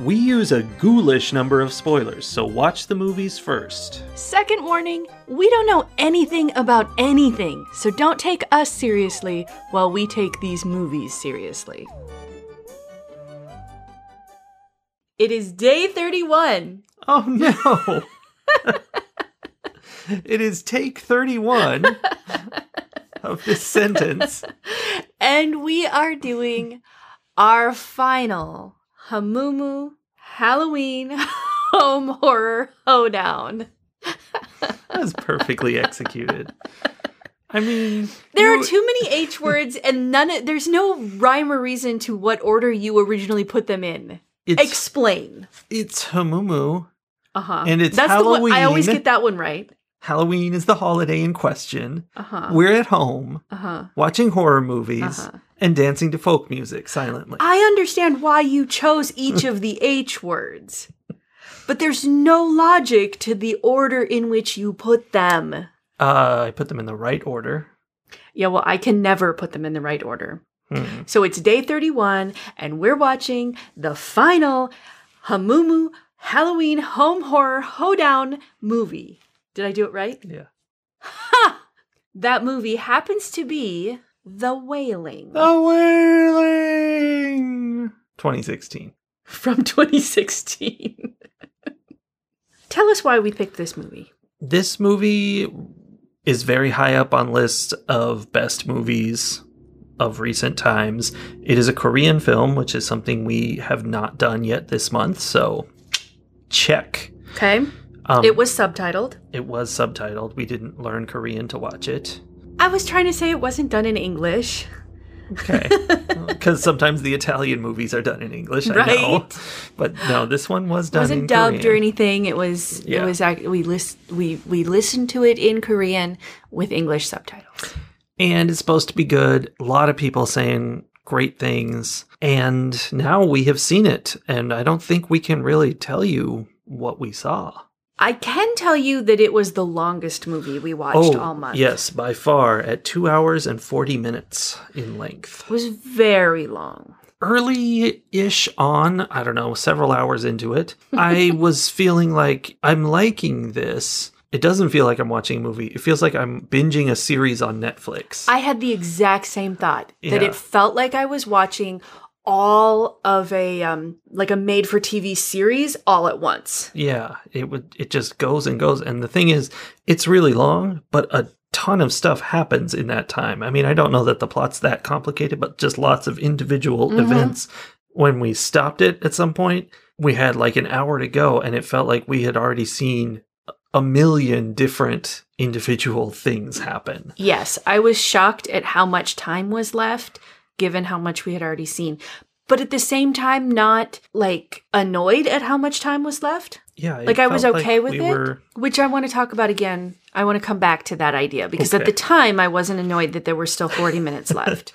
we use a ghoulish number of spoilers, so watch the movies first. Second warning we don't know anything about anything, so don't take us seriously while we take these movies seriously. It is day 31. Oh no! it is take 31 of this sentence. And we are doing our final Hamumu Halloween Home Horror Hoedown. That was perfectly executed. I mean, There you- are too many H words, and none. Of, there's no rhyme or reason to what order you originally put them in. It's Explain. it's Hamumu. Uh huh. And it's That's the one. I always get that one right. Halloween is the holiday in question. Uh huh. We're at home Uh huh. watching horror movies Uh-huh. and dancing to folk music silently. I understand why you chose each of the H words, but there's no logic to the order in which you put them. Uh, I put them in the right order. Yeah, well, I can never put them in the right order. Hmm. So it's day 31, and we're watching the final Hamumu Halloween Home Horror Hoedown movie. Did I do it right? Yeah. Ha! That movie happens to be The Wailing The Wailing 2016. from 2016. Tell us why we picked this movie. This movie is very high up on lists of best movies of recent times. It is a Korean film, which is something we have not done yet this month, so check. Okay. Um, it was subtitled. it was subtitled. We didn't learn Korean to watch it. I was trying to say it wasn't done in English. Okay. Because sometimes the Italian movies are done in English, I know. Right. But no, this one was It done wasn't in dubbed or anything. It was Yeah. it was we list we we listened to it in Korean with English subtitles. and it's supposed to be good. A lot of people saying great things, and now we have seen it, and I don't think we can really tell you what we saw. I can tell you that it was the longest movie we watched oh, all month. Oh, yes, by far at two hours and forty minutes in length. It was very long. Early-ish on, I don't know, several hours into it, I was feeling like I'm liking this. It doesn't feel like I'm watching a movie. It feels like I'm binging a series on Netflix. I had the exact same thought that Yeah. it felt like I was watching all of a um like a made for TV series all at once. Yeah, it would it just goes and goes and the thing is it's really long, but a ton of stuff happens in that time. I mean, I don't know that the plot's that complicated, but just lots of individual Mhm. events. When we stopped it at some point, we had like an hour to go and it felt like we had already seen a million different individual things happen. Yes, I was shocked at how much time was left given how much we had already seen. But at the same time not like annoyed at how much time was left. Yeah, Like I was okay like with we it, were- which I want to talk about again. I want to come back to that idea because at the time I wasn't annoyed that there were still 40 minutes left.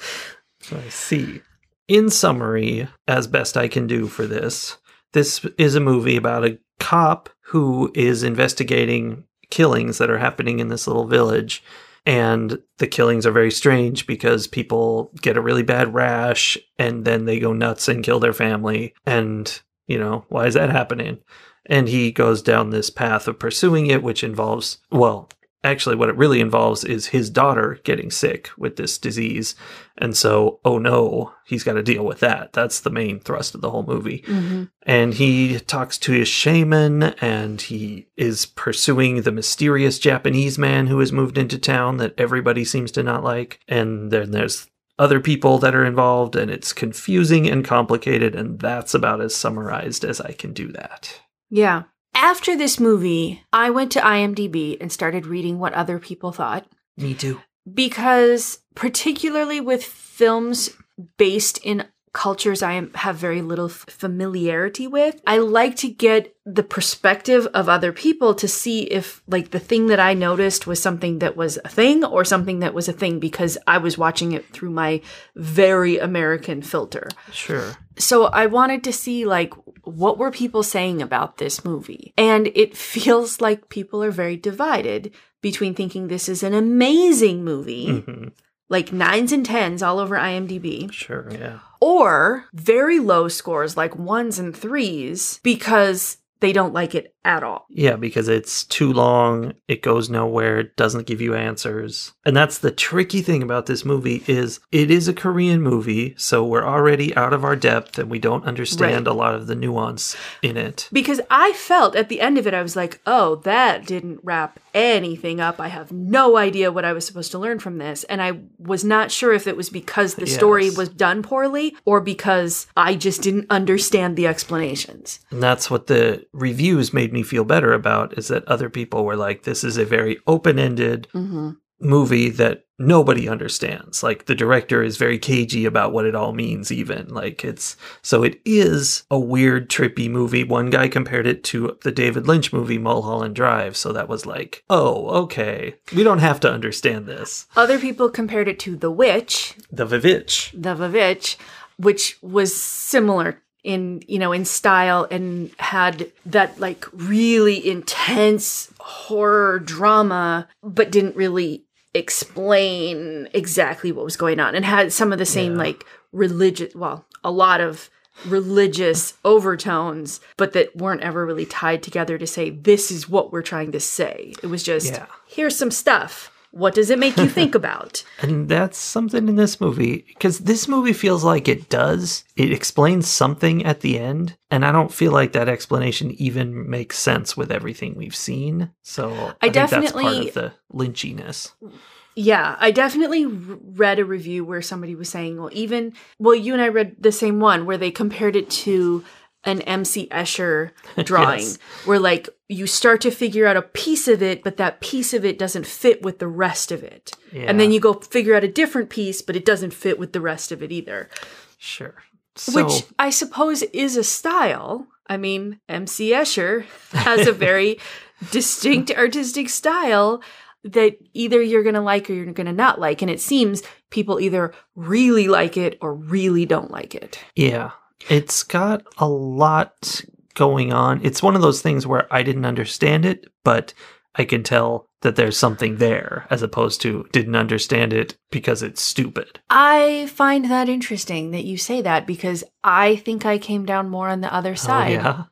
So I see. In summary, as best I can do for this, this is a movie about a cop who is investigating killings that are happening in this little village. And the killings are very strange because people get a really bad rash and then they go nuts and kill their family. And, you know, why is that happening? And he goes down this path of pursuing it, which involves, well, actually, what it really involves is his daughter getting sick with this disease. And so, oh no, he's got to deal with that. That's the main thrust of the whole movie. hmm And he talks to his shaman and he is pursuing the mysterious Japanese man who has moved into town that everybody seems to not like. And then there's other people that are involved and it's confusing and complicated. And that's about as summarized as I can do that. Yeah. After this movie, I went to IMDb and started reading what other people thought Me too. because particularly with films based in cultures I am, have very little f- familiarity with. I like to get the perspective of other people to see if like the thing that I noticed was something that was a thing or something that was a thing because I was watching it through my very American filter. Sure. So I wanted to see like what were people saying about this movie? And it feels like people are very divided between thinking this is an amazing movie, hmm like nines and tens all over IMDb, Sure. Yeah. Or very low scores like ones and threes because they don't like it at all. Yeah, because it's too long, it goes nowhere, it doesn't give you answers. And that's the tricky thing about this movie is it is a Korean movie, so we're already out of our depth and we don't understand a lot of the nuance in it. Because I felt at the end of it, I was like, oh, that didn't wrap anything up. I have no idea what I was supposed to learn from this. And I was not sure if it was because the story was done poorly or because I just didn't understand the explanations. And that's what the reviews made me feel better about is that other people were like this is a very open-ended Mm-hmm. movie that nobody understands. Like the director is very cagey about what it all means even. Like it's so it is a weird trippy movie. One guy compared it to the David Lynch movie Mulholland Drive, so that was like, "Oh, okay. We don't have to understand this." Other people compared it to The Witch, The Vivitch. the Vavitch, which was similar in you know in style and had that like really intense horror drama but didn't really explain exactly what was going on and had some of the same Yeah. like religious well a lot of religious overtones but that weren't ever really tied together to say this is what we're trying to say it was just Yeah. here's some stuff what does it make you think about And that's something in this movie because this movie feels like it does. It explains something at the end, and I don't feel like that explanation even makes sense with everything we've seen. So I, think that's definitely- part of the lynchiness. Yeah, I definitely read a review where somebody was saying, well, even, well, you and I read the same one where they compared it to an MC Escher drawing, Yes. where like you start to figure out a piece of it, but that piece of it doesn't fit with the rest of it. And then you go figure out a different piece, but it doesn't fit with the rest of it either. Sure. So, Which I suppose is a style. I mean, MC Escher has a very distinct artistic style that either you're going to like or you're going to not like. And it seems people either really like it or really don't like it. yeah, it's got a lot going on. It's one of those things where I didn't understand it, but I can tell that there's something there as opposed to didn't understand it because it's stupid. I find that interesting that you say that because I think I came down more on the other Oh, side yeah.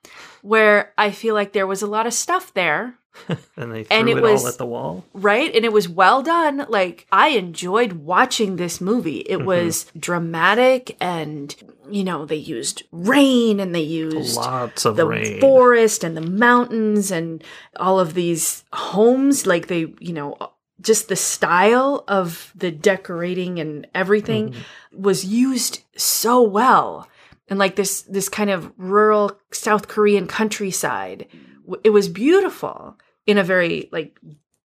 where I feel like there was a lot of stuff there And they threw And it, it was- all at the wall. right? And it was well done. Like, I enjoyed watching this movie. It mm-hmm. was dramatic and, you know, they used rain and they used Lots of the rain. forest and the mountains and all of these homes. Like, they, you know, just the style of the decorating and everything mm-hmm. was used so well. And like this, this kind of rural South Korean countryside, it was beautiful in a very like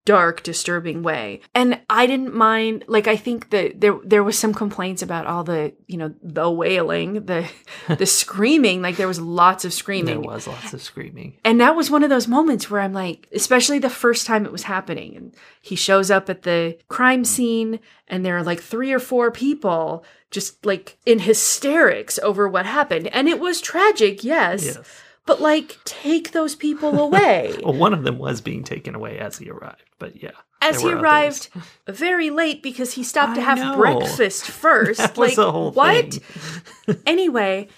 dark, disturbing way. And I didn't mind. Like I think that there there was some complaints about all the you know the wailing, the the screaming. Like there was lots of screaming. there was lots of screaming. And that was one of those moments where I'm like, especially the first time it was happening. And he shows up at the crime scene, and there are like three or four people just like in hysterics over what happened. And it was tragic, yes. Yes. But like, take those people away. Well, one of them was being taken away as he arrived, but yeah. As he arrived others. very late because he stopped to have know. breakfast first. That was like, the whole what? thing. anyway,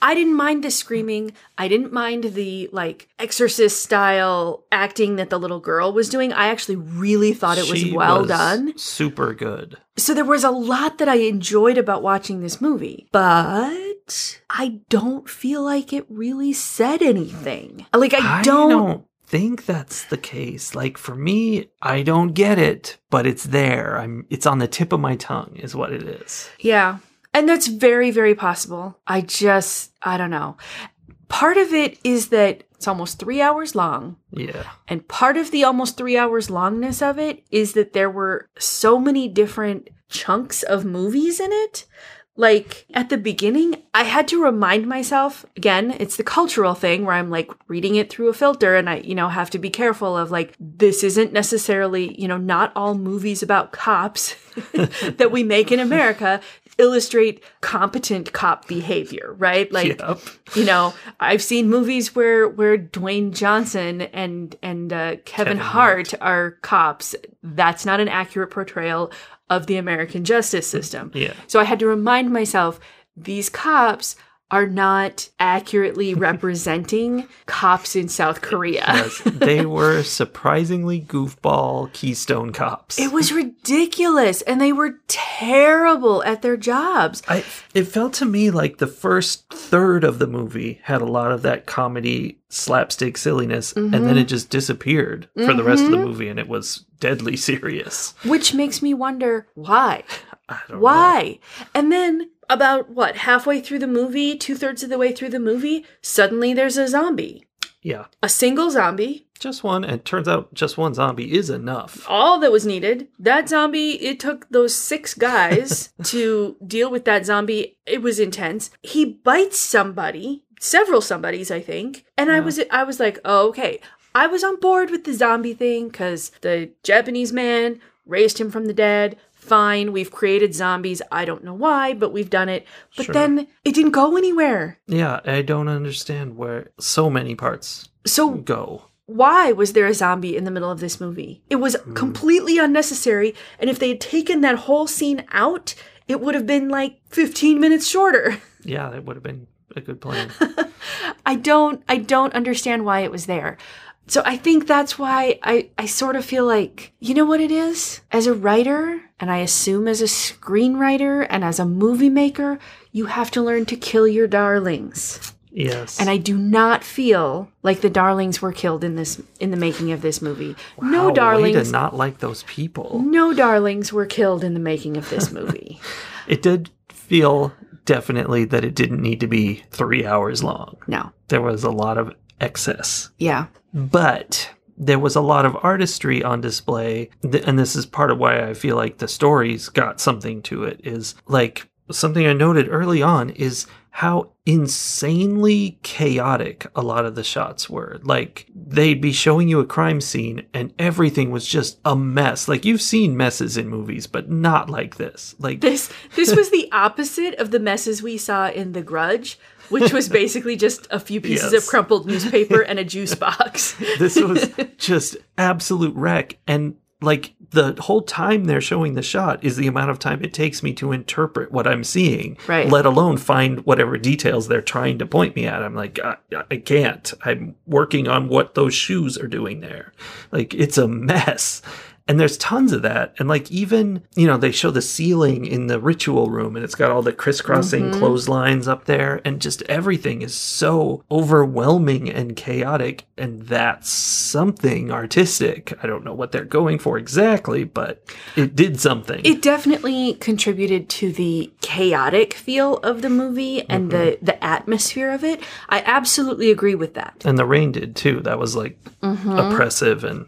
I didn't mind the screaming. I didn't mind the like exorcist style acting that the little girl was doing. I actually really thought it was She well was done. Super good. So there was a lot that I enjoyed about watching this movie. But I don't feel like it really said anything. Like I, I don't, don't think that's the case. Like for me, I don't get it, but it's there. I'm it's on the tip of my tongue is what it is. Yeah. And that's very, very possible. I just, I don't know. Part of it is that it's almost three hours long. Yeah. And part of the almost three hours longness of it is that there were so many different chunks of movies in it. Like at the beginning, I had to remind myself again, it's the cultural thing where I'm like reading it through a filter and I, you know, have to be careful of like, this isn't necessarily, you know, not all movies about cops that we make in America illustrate competent cop behavior, right? Like, Yep. you know, I've seen movies where where Dwayne Johnson and and uh, Kevin, Kevin Hart are cops. That's not an accurate portrayal of the American justice system. Yeah. So I had to remind myself these cops are not accurately representing cops in South Korea. Yes, they were surprisingly goofball Keystone cops. It was ridiculous and they were terrible at their jobs. I it felt to me like the first third of the movie had a lot of that comedy slapstick silliness and Mm-hmm. then it just disappeared for the rest of the movie and it was deadly serious. Which makes me wonder why? I don't know. Why? And then about what, halfway through the movie, two thirds of the way through the movie, suddenly there's a zombie. Yeah. A single zombie, Just one and it turns out just one zombie is enough. all that was needed. That zombie, it took those six guys to deal with that zombie. It was intense. He bites somebody, several somebodies, I think. And I was I was like, oh, okay. I was on board with the zombie thing because the Japanese man raised him from the dead. Fine, we've created zombies. I don't know why, but we've done it. But Sure. then it didn't go anywhere. Yeah, I don't understand where so many parts So go. why was there a zombie in the middle of this movie? It was hmm. completely unnecessary, and if they had taken that whole scene out, it would have been like 15 minutes shorter. Yeah, that would have been a good plan. I don't I don't understand why it was there. So I think that's why I, I sort of feel like, you know what it is? As a writer, and I assume as a screenwriter and as a movie maker, you have to learn to kill your darlings. yes. And I do not feel like the darlings were killed in this in the making of this movie. no Wow, Way darlings to not like those people. no darlings were killed in the making of this movie. It did feel definitely that it didn't need to be three hours long. no. There was a lot of excess. Yeah. but there was a lot of artistry on display and this is part of why i feel like the stories got something to it is like something i noted early on is how insanely chaotic a lot of the shots were like they'd be showing you a crime scene and everything was just a mess like you've seen messes in movies but not like this like This this was the opposite of the messes we saw in The Grudge, which was basically just a few pieces Yes. of crumpled newspaper and a juice box. this was just absolute wreck and like the whole time they're showing the shot is the amount of time it takes me to interpret what i'm seeing Right. let alone find whatever details they're trying to point me at i'm like I, I can't i'm working on what those shoes are doing there like it's a mess and there's tons of that. And like even you know they show the ceiling in the ritual room and it's got all the crisscrossing mm-hmm. clotheslines up there. And just everything is so overwhelming and chaotic. And that's something artistic. I don't know what they're going for exactly but it did something. It definitely contributed to the chaotic feel of the movie and the mm-hmm. the atmosphere of it. I absolutely agree with that. and the rain did too. That was like mm-hmm. oppressive and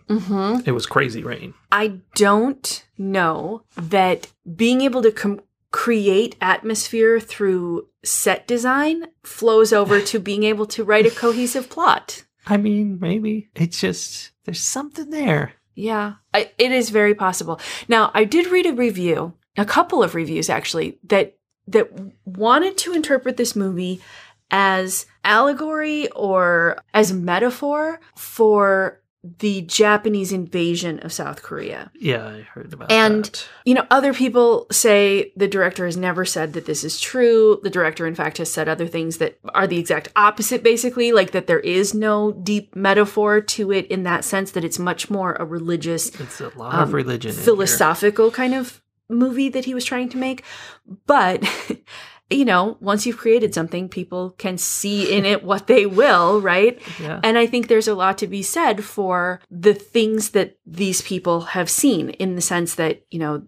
it was crazy rain I don't know that being able to com- create atmosphere through set design flows over to being able to write a cohesive plot. i mean maybe it's just there's something there Yeah, I, it is very possible. Now, I did read a review, a couple of reviews actually, that that wanted to interpret this movie as allegory or as metaphor for the Japanese invasion of South Korea. yeah i heard about And- that And, You know, other people say the director has never said that this is true. The director, in fact, has said other things that are the exact opposite, basically, like that there is no deep metaphor to it in that sense, that it's much more a religious, it's a lot of um, religion philosophical kind of movie that he was trying to make. But, you know, once you've created something, people can see in it what they will, right? yeah And I think there's a lot to be said for the things that these people have seen in the sense that, you know,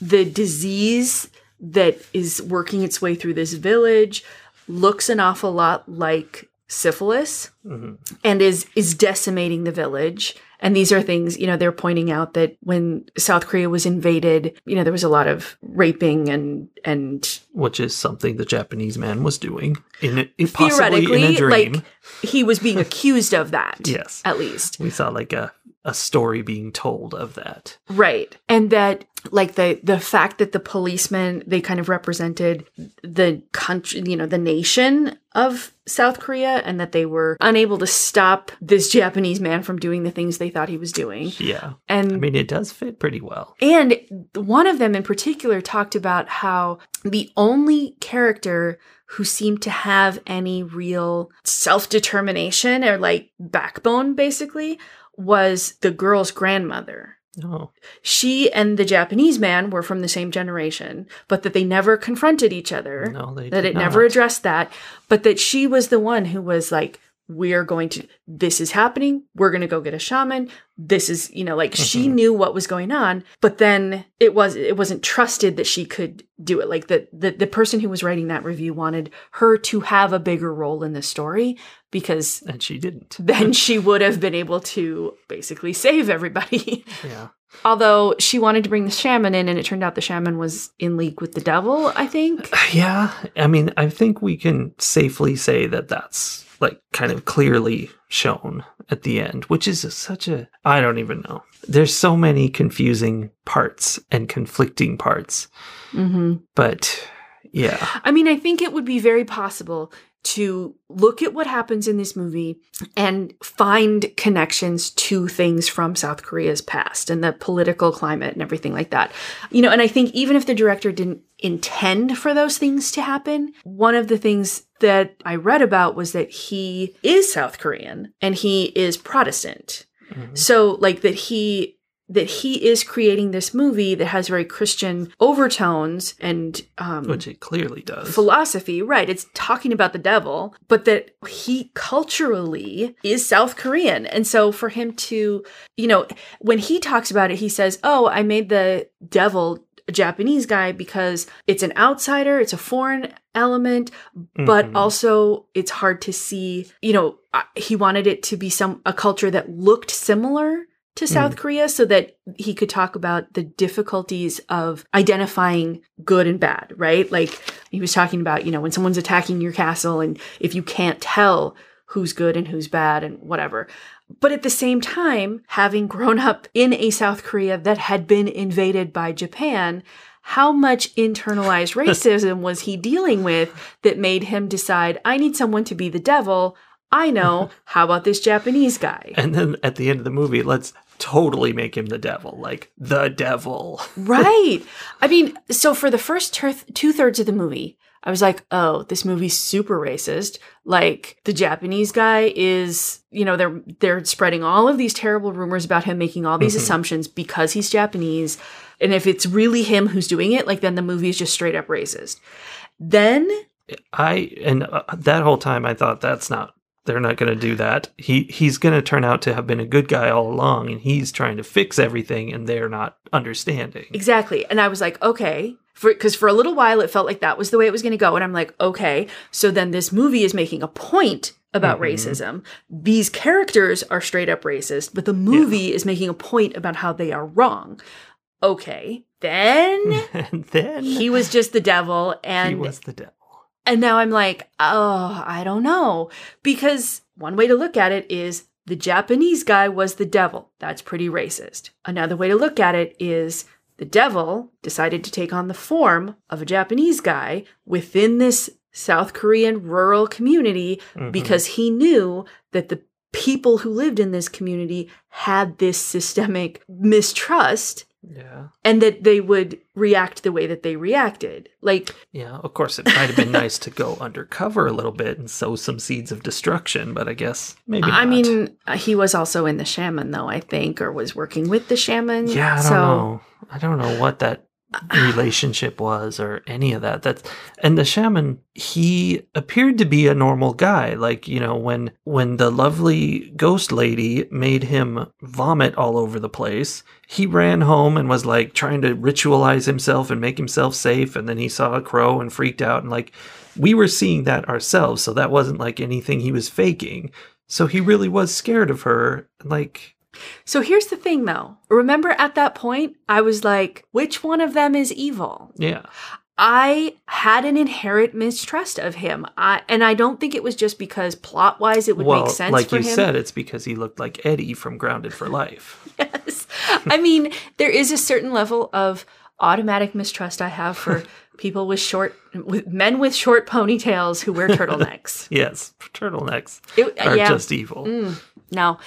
the disease that is working its way through this village looks an awful lot like syphilis Mhm. and is is decimating the village and these are things you know they're pointing out that when south korea was invaded you know there was a lot of raping and and Which is something the Japanese man was doing in, in in theoretically dream. like he was being accused of that yes, at least we saw like a a story being told of that. right and that like the the fact that the policemen they kind of represented the country you know the nation of south korea and that they were unable to stop this japanese man from doing the things they thought he was doing Yeah, and I mean it does fit pretty well. And one of them in particular talked about how the only character who seemed to have any real self determination or like backbone, basically, was the girl's grandmother. Oh, She and the Japanese man were from the same generation, but that they never confronted each other no, they that it never addressed that, but that she was the one who was like, we're going to, this is happening. We're going to go get a shaman. This is, you know, like she Mhm. knew what was going on, but then it was, it wasn't trusted that she could do it. Like the, the, the person who was writing that review wanted her to have a bigger role in the story because and she didn't. then she would have been able to basically save everybody. Yeah, Although she wanted to bring the shaman in and it turned out the shaman was in league with the devil, I think. yeah. I mean, I think we can safely say that that's like kind of clearly shown at the end, which is such a I don't even know. There's so many confusing parts and conflicting parts, Mm-hmm. but yeah, I mean, I think it would be very possible to look at what happens in this movie and find connections to things from South Korea's past and the political climate and everything like that. You know, and I think even if the director didn't intend for those things to happen, one of the things that I read about was that he is South Korean and he is Protestant. Mhm. So like that he that he is creating this movie that has very Christian overtones and um which it clearly does. philosophy, right? It's talking about the devil, but that he culturally is South Korean. And so for him to, you know, when he talks about it, he says, Oh, I made the devil a Japanese guy because it's an outsider, it's a foreign element, but Mhm. also it's hard to see, you know, uh, he wanted it to be some a culture that looked similar to South Korea so that he could talk about the difficulties of identifying good and bad, right? Like he was talking about, you know, when someone's attacking your castle and if you can't tell who's good and who's bad and whatever. But at the same time, having grown up in a South Korea that had been invaded by Japan, how much internalized racism was he dealing with that made him decide, I need someone to be the devil? I know. How about this Japanese guy? and then at the end of the movie, let's totally make him the devil, like the devil. right. I mean, so for the first two thirds of the movie, I was like, oh, this movie's super racist. Like the Japanese guy is, you know, they're they're spreading all of these terrible rumors about him making all these Mhm. assumptions because he's Japanese. And if it's really him who's doing it, like then the movie is just straight up racist. Then I and uh, that whole time I thought that's not they're not going to do that. He he's going to turn out to have been a good guy all along and he's trying to fix everything and they're not understanding. Exactly. And I was like, okay. For because for a little while it felt like that was the way it was going to go, and I'm like, okay. So then this movie is making a point about Mhm. racism. These characters are straight up racist, but the movie is making a point about how they are wrong. Okay. Then then he was just the devil, and he was the devil. and now I'm like, oh, I don't know. Because one way to look at it is the Japanese guy was the devil. That's pretty racist. Another way to look at it is the devil decided to take on the form of a Japanese guy within this South Korean rural community Mhm. because he knew that the people who lived in this community had this systemic mistrust yeah. and that they would react the way that they reacted. Like, Yeah, of course, it might have been nice to go undercover a little bit and sow some seeds of destruction, but I guess maybe. I not. mean, he was also in the shaman, though I think, or was working with the shaman. yeah, I don't so know. I don't know what that relationship was or any of that. That's and the shaman. He appeared to be a normal guy. Like you know, when when the lovely ghost lady made him vomit all over the place, he ran home and was like trying to ritualize himself and make himself safe. And then he saw a crow and freaked out and like we were seeing that ourselves, so that wasn't like anything he was faking. So he really was scared of her. Like, So here's the thing though. Remember at that point, I was like, which one of them is evil? yeah, I had an inherent mistrust of him. I, and I don't think it was just because plot wise it would well, make sense to him. like you him. said, it's because he looked like Eddie from Grounded for Life. Yes. I mean, there is a certain level of automatic mistrust I have for people with short, with men with short ponytails who wear turtlenecks. yes, turtlenecks It- are yeah. just evil. Mm. Now,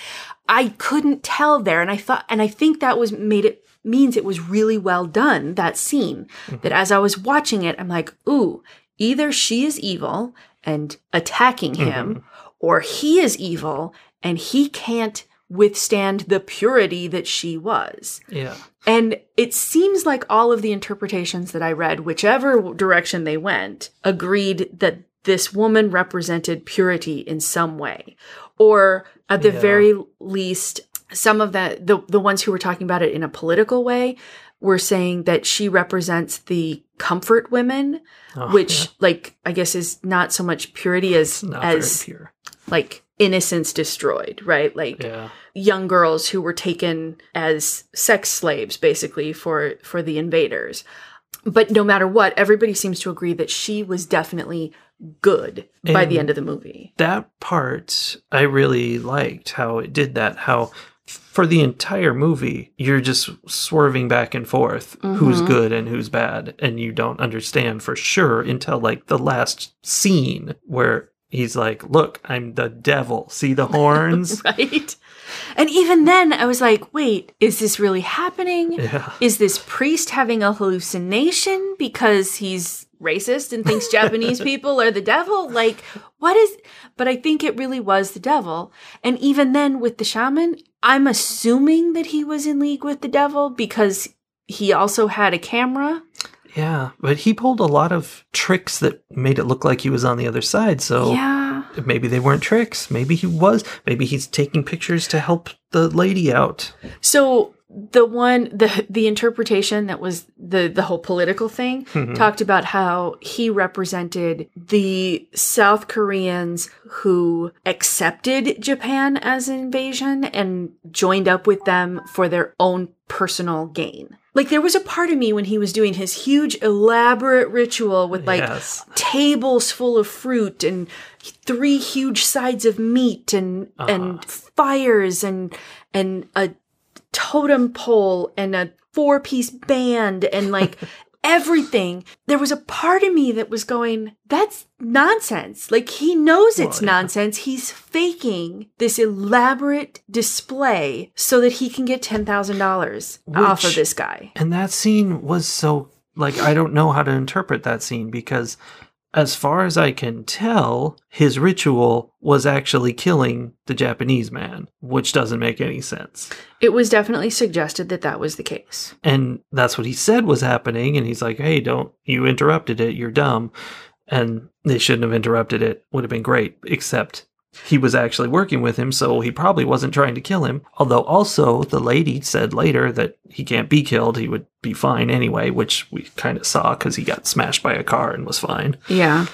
I couldn't tell there, and I thought, and I think that was made it means it was really well done that scene. Mm-hmm. That as I was watching it, I'm like, ooh, either she is evil and attacking mm-hmm. him, or he is evil and he can't withstand the purity that she was. Yeah, And it seems like all of the interpretations that I read, whichever direction they went, agreed that this woman represented purity in some way. Or at the Yeah. very least, some of the, the the ones who were talking about it in a political way were saying that she represents the comfort women, Oh, which yeah. like I guess is not so much purity as as pure. like innocence destroyed, right? Like Yeah, young girls who were taken as sex slaves basically for for the invaders but no matter what everybody seems to agree that she was definitely good by the end of the movie that part I really liked how it did that. How for the entire movie you're just swerving back and forth who's Mhm. good and who's bad, and you don't understand for sure until like the last scene where he's like, "Look, I'm the devil. See the horns." right and even then i was like wait is this really happening yeah, is this priest having a hallucination because he's racist and thinks Japanese people are the devil? Like, what is. But I think it really was the devil. And even then, with the shaman, I'm assuming that he was in league with the devil because he also had a camera. yeah. But he pulled a lot of tricks that made it look like he was on the other side. So Yeah. Maybe they weren't tricks. Maybe he was. Maybe he's taking pictures to help the lady out. So the one the the interpretation that was the the whole political thing Mhm. talked about how he represented the South Koreans who accepted Japan as an invasion and joined up with them for their own personal gain. Like there was a part of me when he was doing his huge elaborate ritual with like yes. tables full of fruit and three huge sides of meat and Uh-huh. and fires and and a totem pole and a four piece band and like everything. There was a part of me that was going that's nonsense. Like he knows it's Well, yeah. nonsense. He's faking this elaborate display so that he can get $10,000 off of this guy. And that scene was so like I don't know how to interpret that scene because as far as I can tell, his ritual was actually killing the Japanese man, which doesn't make any sense. it was definitely suggested that that was the case And that's what he said was happening and he's like, "Hey, don't you interrupted it. You're dumb." And they shouldn't have interrupted it. Would have been great, except he was actually working with him, so he probably wasn't trying to kill him. Although also the lady said later that he can't be killed, he would be fine anyway, which we kind of saw cuz he got smashed by a car and was fine. Yeah.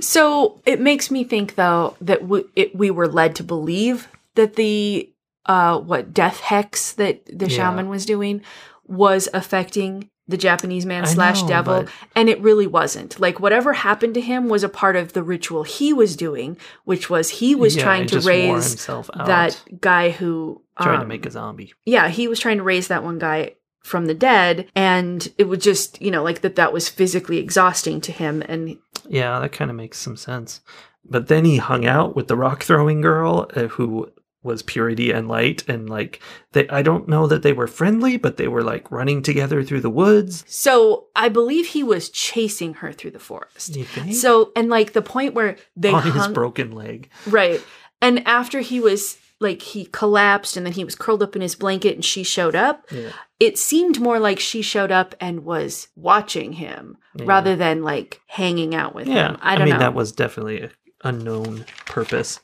So it makes me think, though, that we, it, we were led to believe that the uh, what death hex that the Yeah. shaman was doing was affecting the Japanese man I slash know, devil, but- and it really wasn't. Like whatever happened to him was a part of the ritual he was doing, which was he was Yeah, trying to raise that guy who trying to um, make a zombie. yeah, he was trying to raise that one guy from the dead, and it would just you know like that that was physically exhausting to him, and Yeah, that kind of makes some sense. But then he hung out with the rock throwing girl uh, who was purity and light and like they I don't know that they were friendly, but they were like running together through the woods. So I believe he was chasing her through the forest. So and like the point where they on his hung broken leg. right, and after he was like he collapsed and then he was curled up in his blanket and she showed up. Yeah. It seemed more like she showed up and was watching him Yeah. rather than like hanging out with Yeah. him. I don't I mean know. that was definitely a unknown purpose.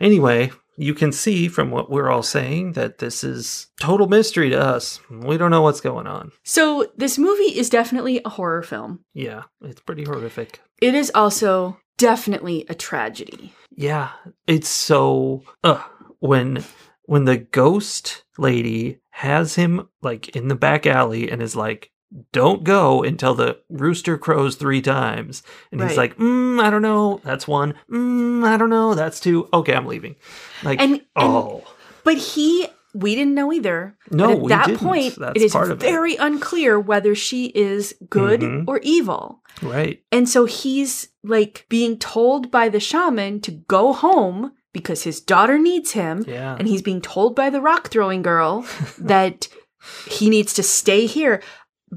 Anyway, you can see from what we're all saying that this is total mystery to us. We don't know what's going on. So, this movie is definitely a horror film. Yeah, it's pretty horrific. It is also definitely a tragedy. Yeah, it's so uh when when the ghost lady has him like in the back alley and is like don't go until the rooster crows three times. And he's like, mm, I don't know. That's one. Mm, I don't know. That's two. Okay, I'm leaving. Like, And- and- oh, But he, we didn't know either. No, But at that point, That's it is of it. very unclear whether she is good Mhm. or evil. right. And so he's like being told by the shaman to go home because his daughter needs him. Yeah. And he's being told by the rock throwing girl that he needs to stay here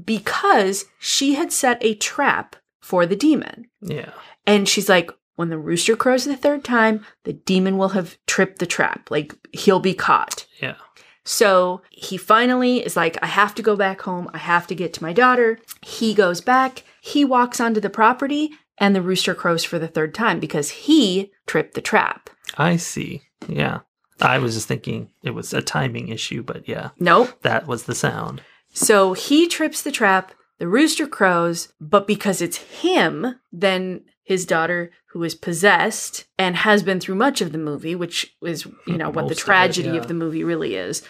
because she had set a trap for the demon. yeah. And she's like, when the rooster crows the third time, the demon will have tripped the trap. Like he'll be caught. Yeah. So he finally is like, I have to go back home. I have to get to my daughter. He goes back. He walks onto the property and the rooster crows for the third time because he tripped the trap. I see. Yeah. I was just thinking it was a timing issue, but yeah, Nope. that was the sound. So he trips the trap. The rooster crows, but because it's him, then his daughter, who is possessed and has been through much of the movie, which is, you know, what the of it, tragedy yeah. of the movie really is.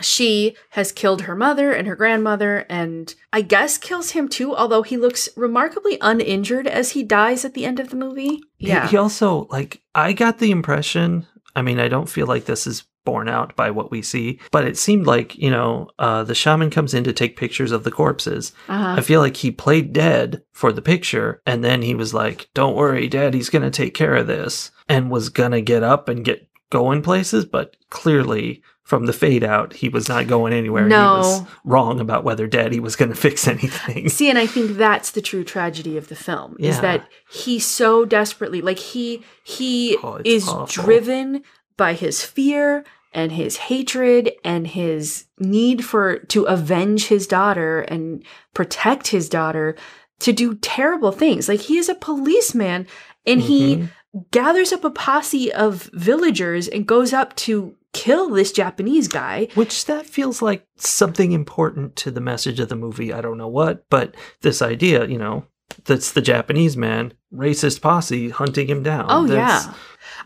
She has killed her mother and her grandmother, and I guess kills him too, although he looks remarkably uninjured as he dies at the end of the movie. He- Yeah. He, also, like, I got the impression, I mean, I don't feel like this is borne out by what we see, but it seemed like, you know, uh, the shaman comes in to take pictures of the corpses. uh-huh. I feel like he played dead for the picture, and then he was like, don't worry, daddy's gonna take care of this, and was gonna get up and get going places, but clearly. From the fade out, he was not going anywhere. and He was No. wrong about whether Daddy was going to fix anything. See, and I think that's the true tragedy of the film is that he so desperately, like he he Oh, is awful. driven by his fear and his hatred and his need for to avenge his daughter and protect his daughter to do terrible things. Like he is a policeman and he Mhm. gathers up a posse of villagers and goes up to kill this Japanese guy. Which that feels like something important to the message of the movie. I don't know what, but this idea, you know, that's the Japanese man, racist posse hunting him down. Oh That's- yeah.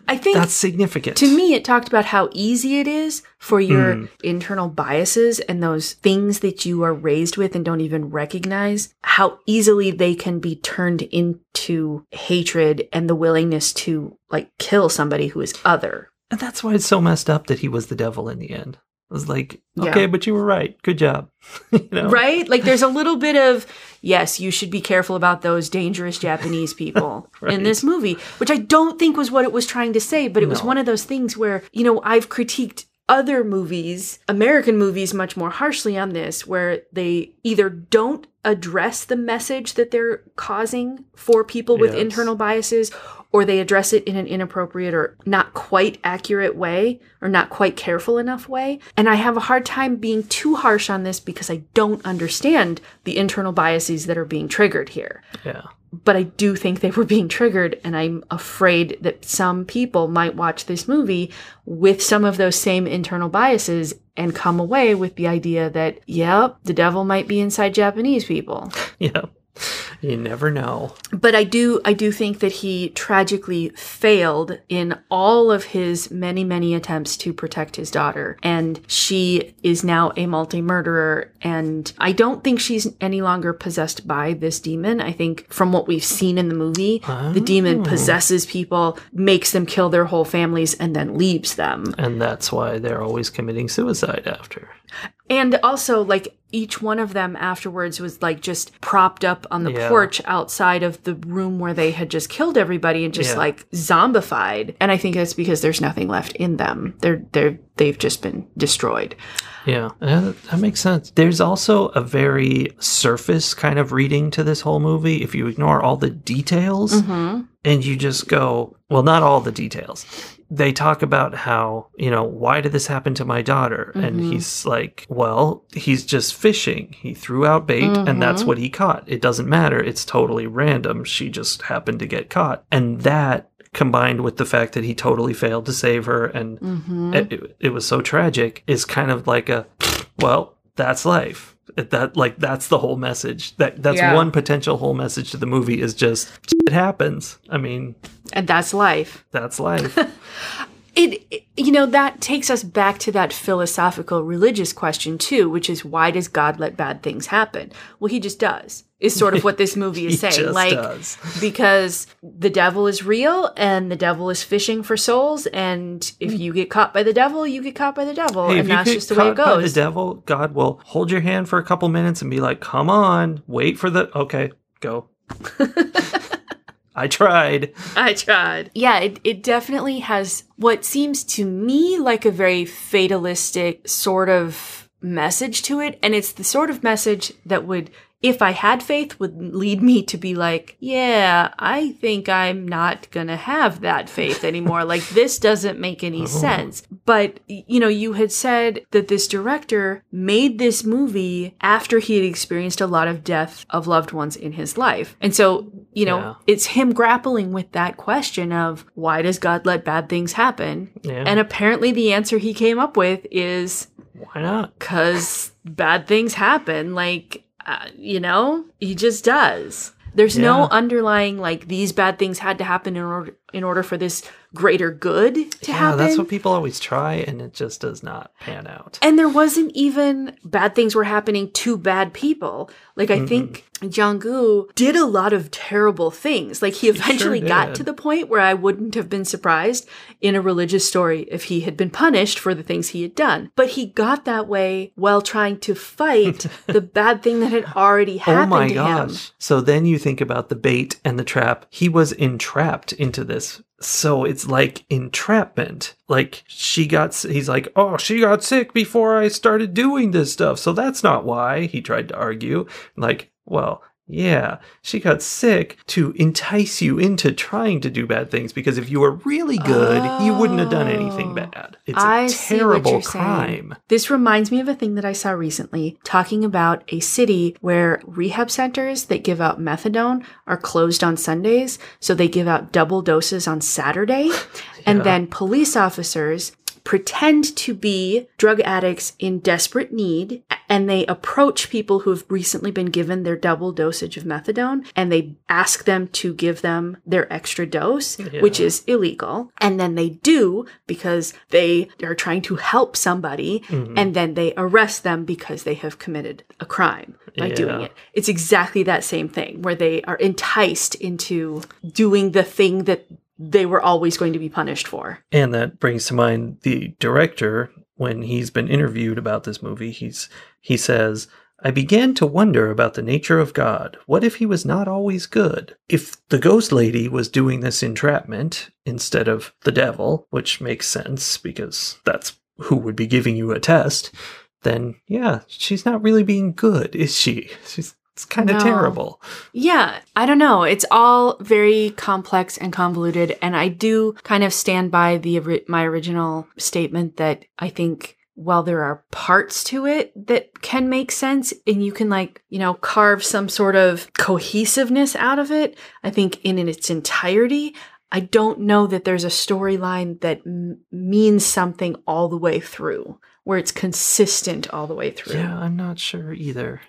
I think That's significant. To me, it talked about how easy it is for your Mm. internal biases and those things that you are raised with and don't even recognize, how easily they can be turned into hatred and the willingness to like kill somebody who is other. And that's why it's so messed up that he was the devil in the end. I was like, Yeah. okay, but you were right. Good job. you know? Right? Like there's a little bit of, yes, you should be careful about those dangerous Japanese people Right. in this movie, which I don't think was what it was trying to say, but it was one of those things where, you know, I've critiqued other movies, American movies, much more harshly on this, where they either don't address the message that they're causing for people with Yes. internal biases, or they address it in an inappropriate or not quite accurate way, or not quite careful enough way. And I have a hard time being too harsh on this because I don't understand the internal biases that are being triggered here Yeah. but I do think they were being triggered, and I'm afraid that some people might watch this movie with some of those same internal biases and come away with the idea that, yep, the devil might be inside Japanese people. Yeah. You never know. But I do I do think that he tragically failed in all of his many many attempts to protect his daughter and she is now a multi-murderer and I don't think she's any longer possessed by this demon. I think from what we've seen in the movie, the demon Oh. possesses people, makes them kill their whole families and then leaves them. And that's why they're always committing suicide after. And also, like, each one of them afterwards was like just propped up on the Yeah. Porch outside of the room where they had just killed everybody and just Yeah. like zombified. And I think that's because there's nothing left in them. They're they're they've just been destroyed. Yeah, uh, that makes sense. There's also a very surface kind of reading to this whole movie. If you ignore all the details Mm-hmm. and you just go, well, not all the details. They talk about how, you know, why did this happen to my daughter? And Mhm. he's like, well, he's just fishing. He threw out bait and that's Mhm. what he caught. It doesn't matter. It's totally random. She just happened to get caught. And that combined with the fact that he totally failed to save her and Mm-hmm. it, it was so tragic is kind of like a well that's life that like that's the whole message that that's Yeah. one potential whole message to the movie is just it happens i mean And that's life. that's life It, it- you know, that takes us back to that philosophical religious question too, which is why does God let bad things happen? Well, he just does. Is sort of what this movie is saying. just like does. because the devil is real and the devil is fishing for souls and if you get caught by the devil, you get caught by the devil Hmm. Hey, and that's just the way it goes. by the devil god will hold your hand for a couple minutes and be like come on wait for the okay go i tried I tried. Yeah, it, it definitely has what seems to me like a very fatalistic sort of message to it. And it's the sort of message that would, if I had faith, would lead me to be like, yeah, I think I'm not going to have that faith anymore. like, this doesn't make any oh. sense. But, you know, you had said that this director made this movie after he had experienced a lot of death of loved ones in his life. And so, you know, Yeah. it's him grappling with that question of why does God let bad things happen? Yeah. And apparently the answer he came up with is why not because bad things happen. Like, uh, you know, he just does. There's no underlying like these bad things had to happen in order in order for this greater good to yeah happen. that's what people always try and it just does not pan out And there wasn't even bad things were happening to bad people. Like I think Jung-gu did a lot of terrible things. Like he eventually got to the point where I wouldn't have been surprised in a religious story if he had been punished for the things he had done. But he got that way while trying to fight the bad thing that had already happened. Oh my gosh. him. So then you think about the bait and the trap. He was entrapped into this. So it's like entrapment. Like she got, he's like, oh, she got sick before I started doing this stuff. So that's not why he tried to argue. Like, well, yeah, she got sick to entice you into trying to do bad things because if you were really good, you wouldn't have done anything Oh. bad. It's I a what terrible you're saying. crime. This reminds me of a thing that I saw recently talking about a city where rehab centers that give out methadone are closed on Sundays. So they give out double doses on Saturday. And then police officers pretend to be drug addicts in desperate need and they approach people who have recently been given their double dosage of methadone and they ask them to give them their extra dose which is illegal. And then they do because they are trying to help somebody Mm-hmm. and then they arrest them because they have committed a crime by doing it. It's exactly that same thing where they are enticed into doing the thing that they were always going to be punished for And that brings to mind the director when he's been interviewed about this movie. He's he says, "I began to wonder about the nature of God. What if he was not always good? If the ghost lady was doing this entrapment instead of the devil, which makes sense because that's who would be giving you a test, then yeah, she's not really being good, is she? She's it's kind of No. terrible. Yeah, I don't know. It's all very complex and convoluted, and I do kind of stand by the my original statement that I think while there are parts to it that can make sense and you can like, you know, carve some sort of cohesiveness out of it, I think in its entirety, I don't know that there's a storyline that m- means something all the way through, where it's consistent all the way through. Yeah, I'm not sure either.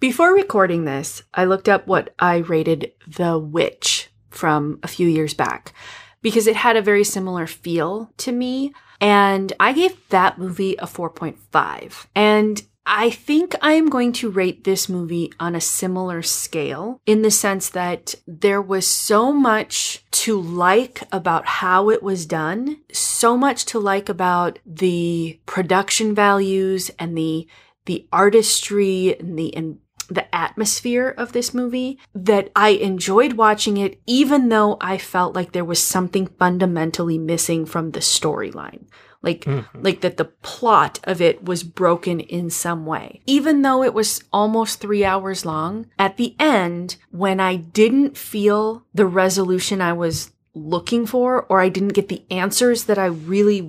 Before recording this, I looked up what I rated The Witch from a few years back because it had a very similar feel to me. And I gave that movie a 4.5. And I think I am going to rate this movie on a similar scale in the sense that there was so much to like about how it was done, so much to like about the production values and the the artistry and the and the atmosphere of this movie that I enjoyed watching it even though I felt like there was something fundamentally missing from the storyline. Like hmm. like that the plot of it was broken in some way. Even though it was almost 3 hours long, at the end when I didn't feel the resolution I was looking for or I didn't get the answers that I really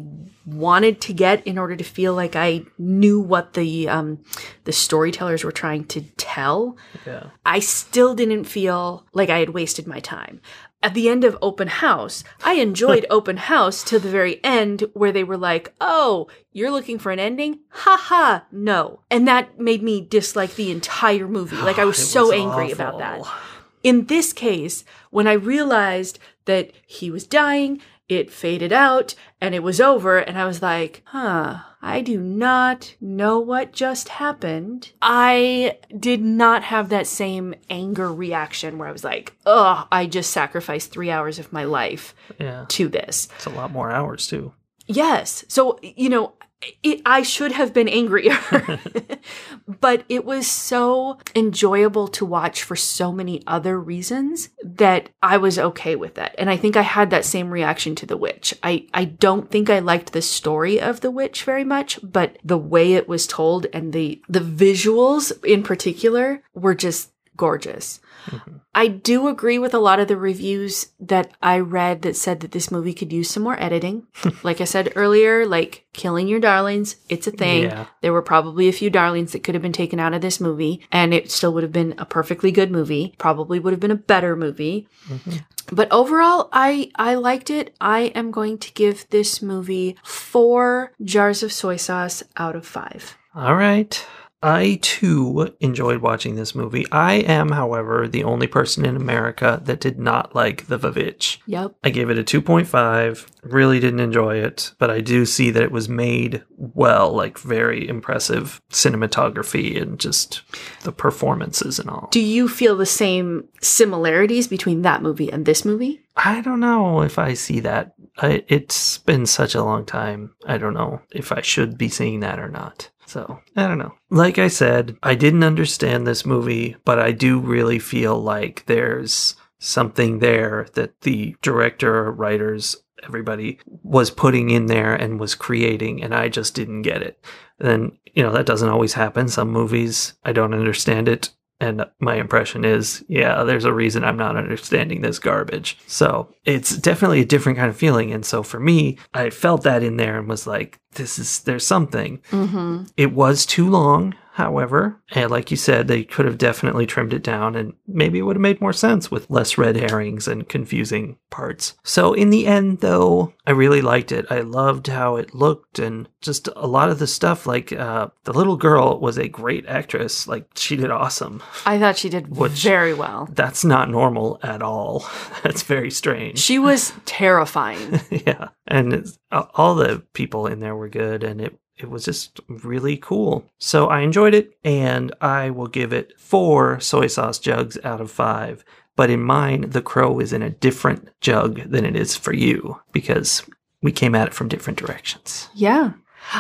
wanted to get in order to feel like I knew what the um, the storytellers were trying to tell, Yeah. I still didn't feel like I had wasted my time. At the end of Open House, I enjoyed Open House to the very end where they were like, oh, you're looking for an ending? Ha ha, no. And that made me dislike the entire movie. Like, I was It so was angry about that. In this case, when I realized that he was dying, it faded out and it was over, and I was like, huh, I do not know what just happened. I did not have that same anger reaction where I was like, ugh, I just sacrificed three hours of my life Yeah. to this. It's a lot more hours too. Yes. So, you know, it, I should have been angrier, but it was so enjoyable to watch for so many other reasons that I was okay with that. And I think I had that same reaction to The Witch. I, I don't think I liked the story of The Witch very much, but the way it was told and the, the visuals in particular were just gorgeous. Mm-hmm. I do agree with a lot of the reviews that I read that said that this movie could use some more editing. like I said earlier, like killing your darlings, it's a thing. Yeah. There were probably a few darlings that could have been taken out of this movie, and it still would have been a perfectly good movie. Probably would have been a better movie. Mm-hmm. But overall, I I liked it. I am going to give this movie four jars of soy sauce out of five. All right. I too enjoyed watching this movie. I am, however, the only person in America that did not like The Vavitch. Yep. I gave it a 2.5. Really didn't enjoy it, but I do see that it was made well, like very impressive cinematography and just the performances and all. Do you feel the same similarities between that movie and this movie? I don't know if I see that. I, it's been such a long time. I don't know if I should be seeing that or not. So, I don't know. Like I said, I didn't understand this movie, but I do really feel like there's something there that the director, writers, everybody was putting in there and was creating, and I just didn't get it. And, you know, that doesn't always happen. Some movies, I don't understand it. And my impression is, yeah, there's a reason I'm not understanding this garbage. So it's definitely a different kind of feeling. And so for me, I felt that in there and was like, this is, there's something. Mm-hmm. It was too long, however. And like you said, they could have definitely trimmed it down and maybe it would have made more sense with less red herrings and confusing parts. So in the end, though, I really liked it. I loved how it looked and just a lot of the stuff. Like uh, the little girl was a great actress. Like she did awesome. I thought she did Which- very well. That's not normal at all. That's very strange. She was terrifying. yeah, and it's, all the people in there were good, and it it was just really cool. So I enjoyed it, and I will give it four soy sauce jugs out of five. But in mine, the crow is in a different jug than it is for you because we came at it from different directions. yeah.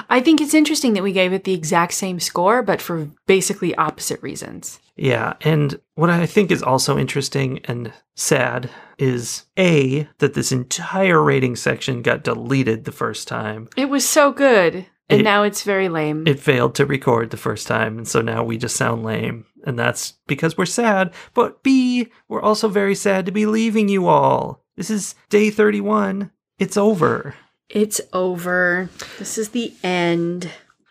I think it's interesting that we gave it the exact same score, but for basically opposite reasons. Yeah, and what I think is also interesting and sad is A, that this entire rating section got deleted the first time. It was so good, and It- now it's very lame. it failed to record the first time, and so now we just sound lame. And that's because we're sad. But B, we're also very sad to be leaving you all. This is day 31. It's over. it's over. This is the end.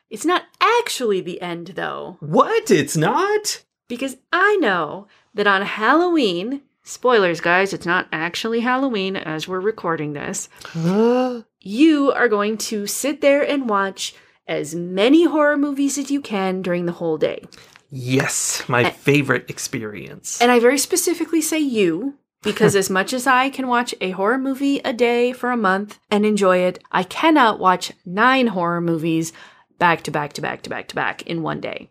It's not actually the end, though, What? It's not? because I know that on Halloween, spoilers, guys, it's not actually Halloween as we're recording this. you are going to sit there and watch as many horror movies as you can during the whole day. yes, my favorite experience. And I very specifically say you because as much as I can watch a horror movie a day for a month and enjoy it, I cannot watch nine horror movies back to back to back to back to back in one day.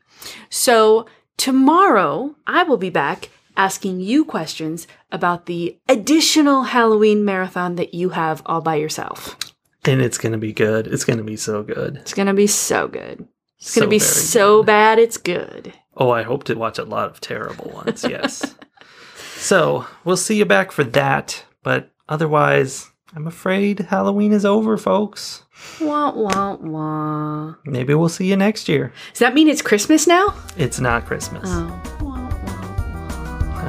So tomorrow I will be back asking you questions about the additional Halloween marathon that you have all by yourself. and it's going to be good. It's going to be so good. It's going to be so good. It's going to be so good. bad it's good. Oh, I hope to watch a lot of terrible ones. Yes. so we'll see you back for that. But otherwise, I'm afraid Halloween is over, folks. Wah wah wah. Maybe we'll see you next year. Does that mean it's Christmas now? It's not Christmas. Oh.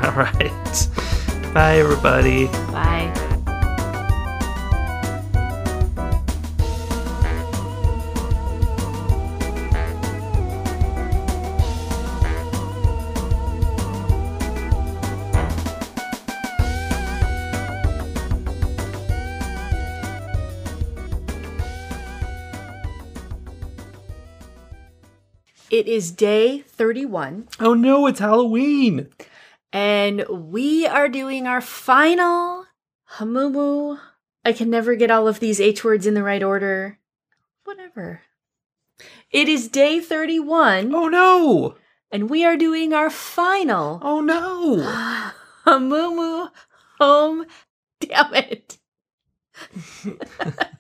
All right. Bye, everybody. Bye. It is day 31. Oh no, it's Halloween and we are doing our final Hamumu. I can never get all of these H words in the right order. Whatever. It is day 31, Oh no. and we are doing our final Oh no. Hamumu home. Damn it.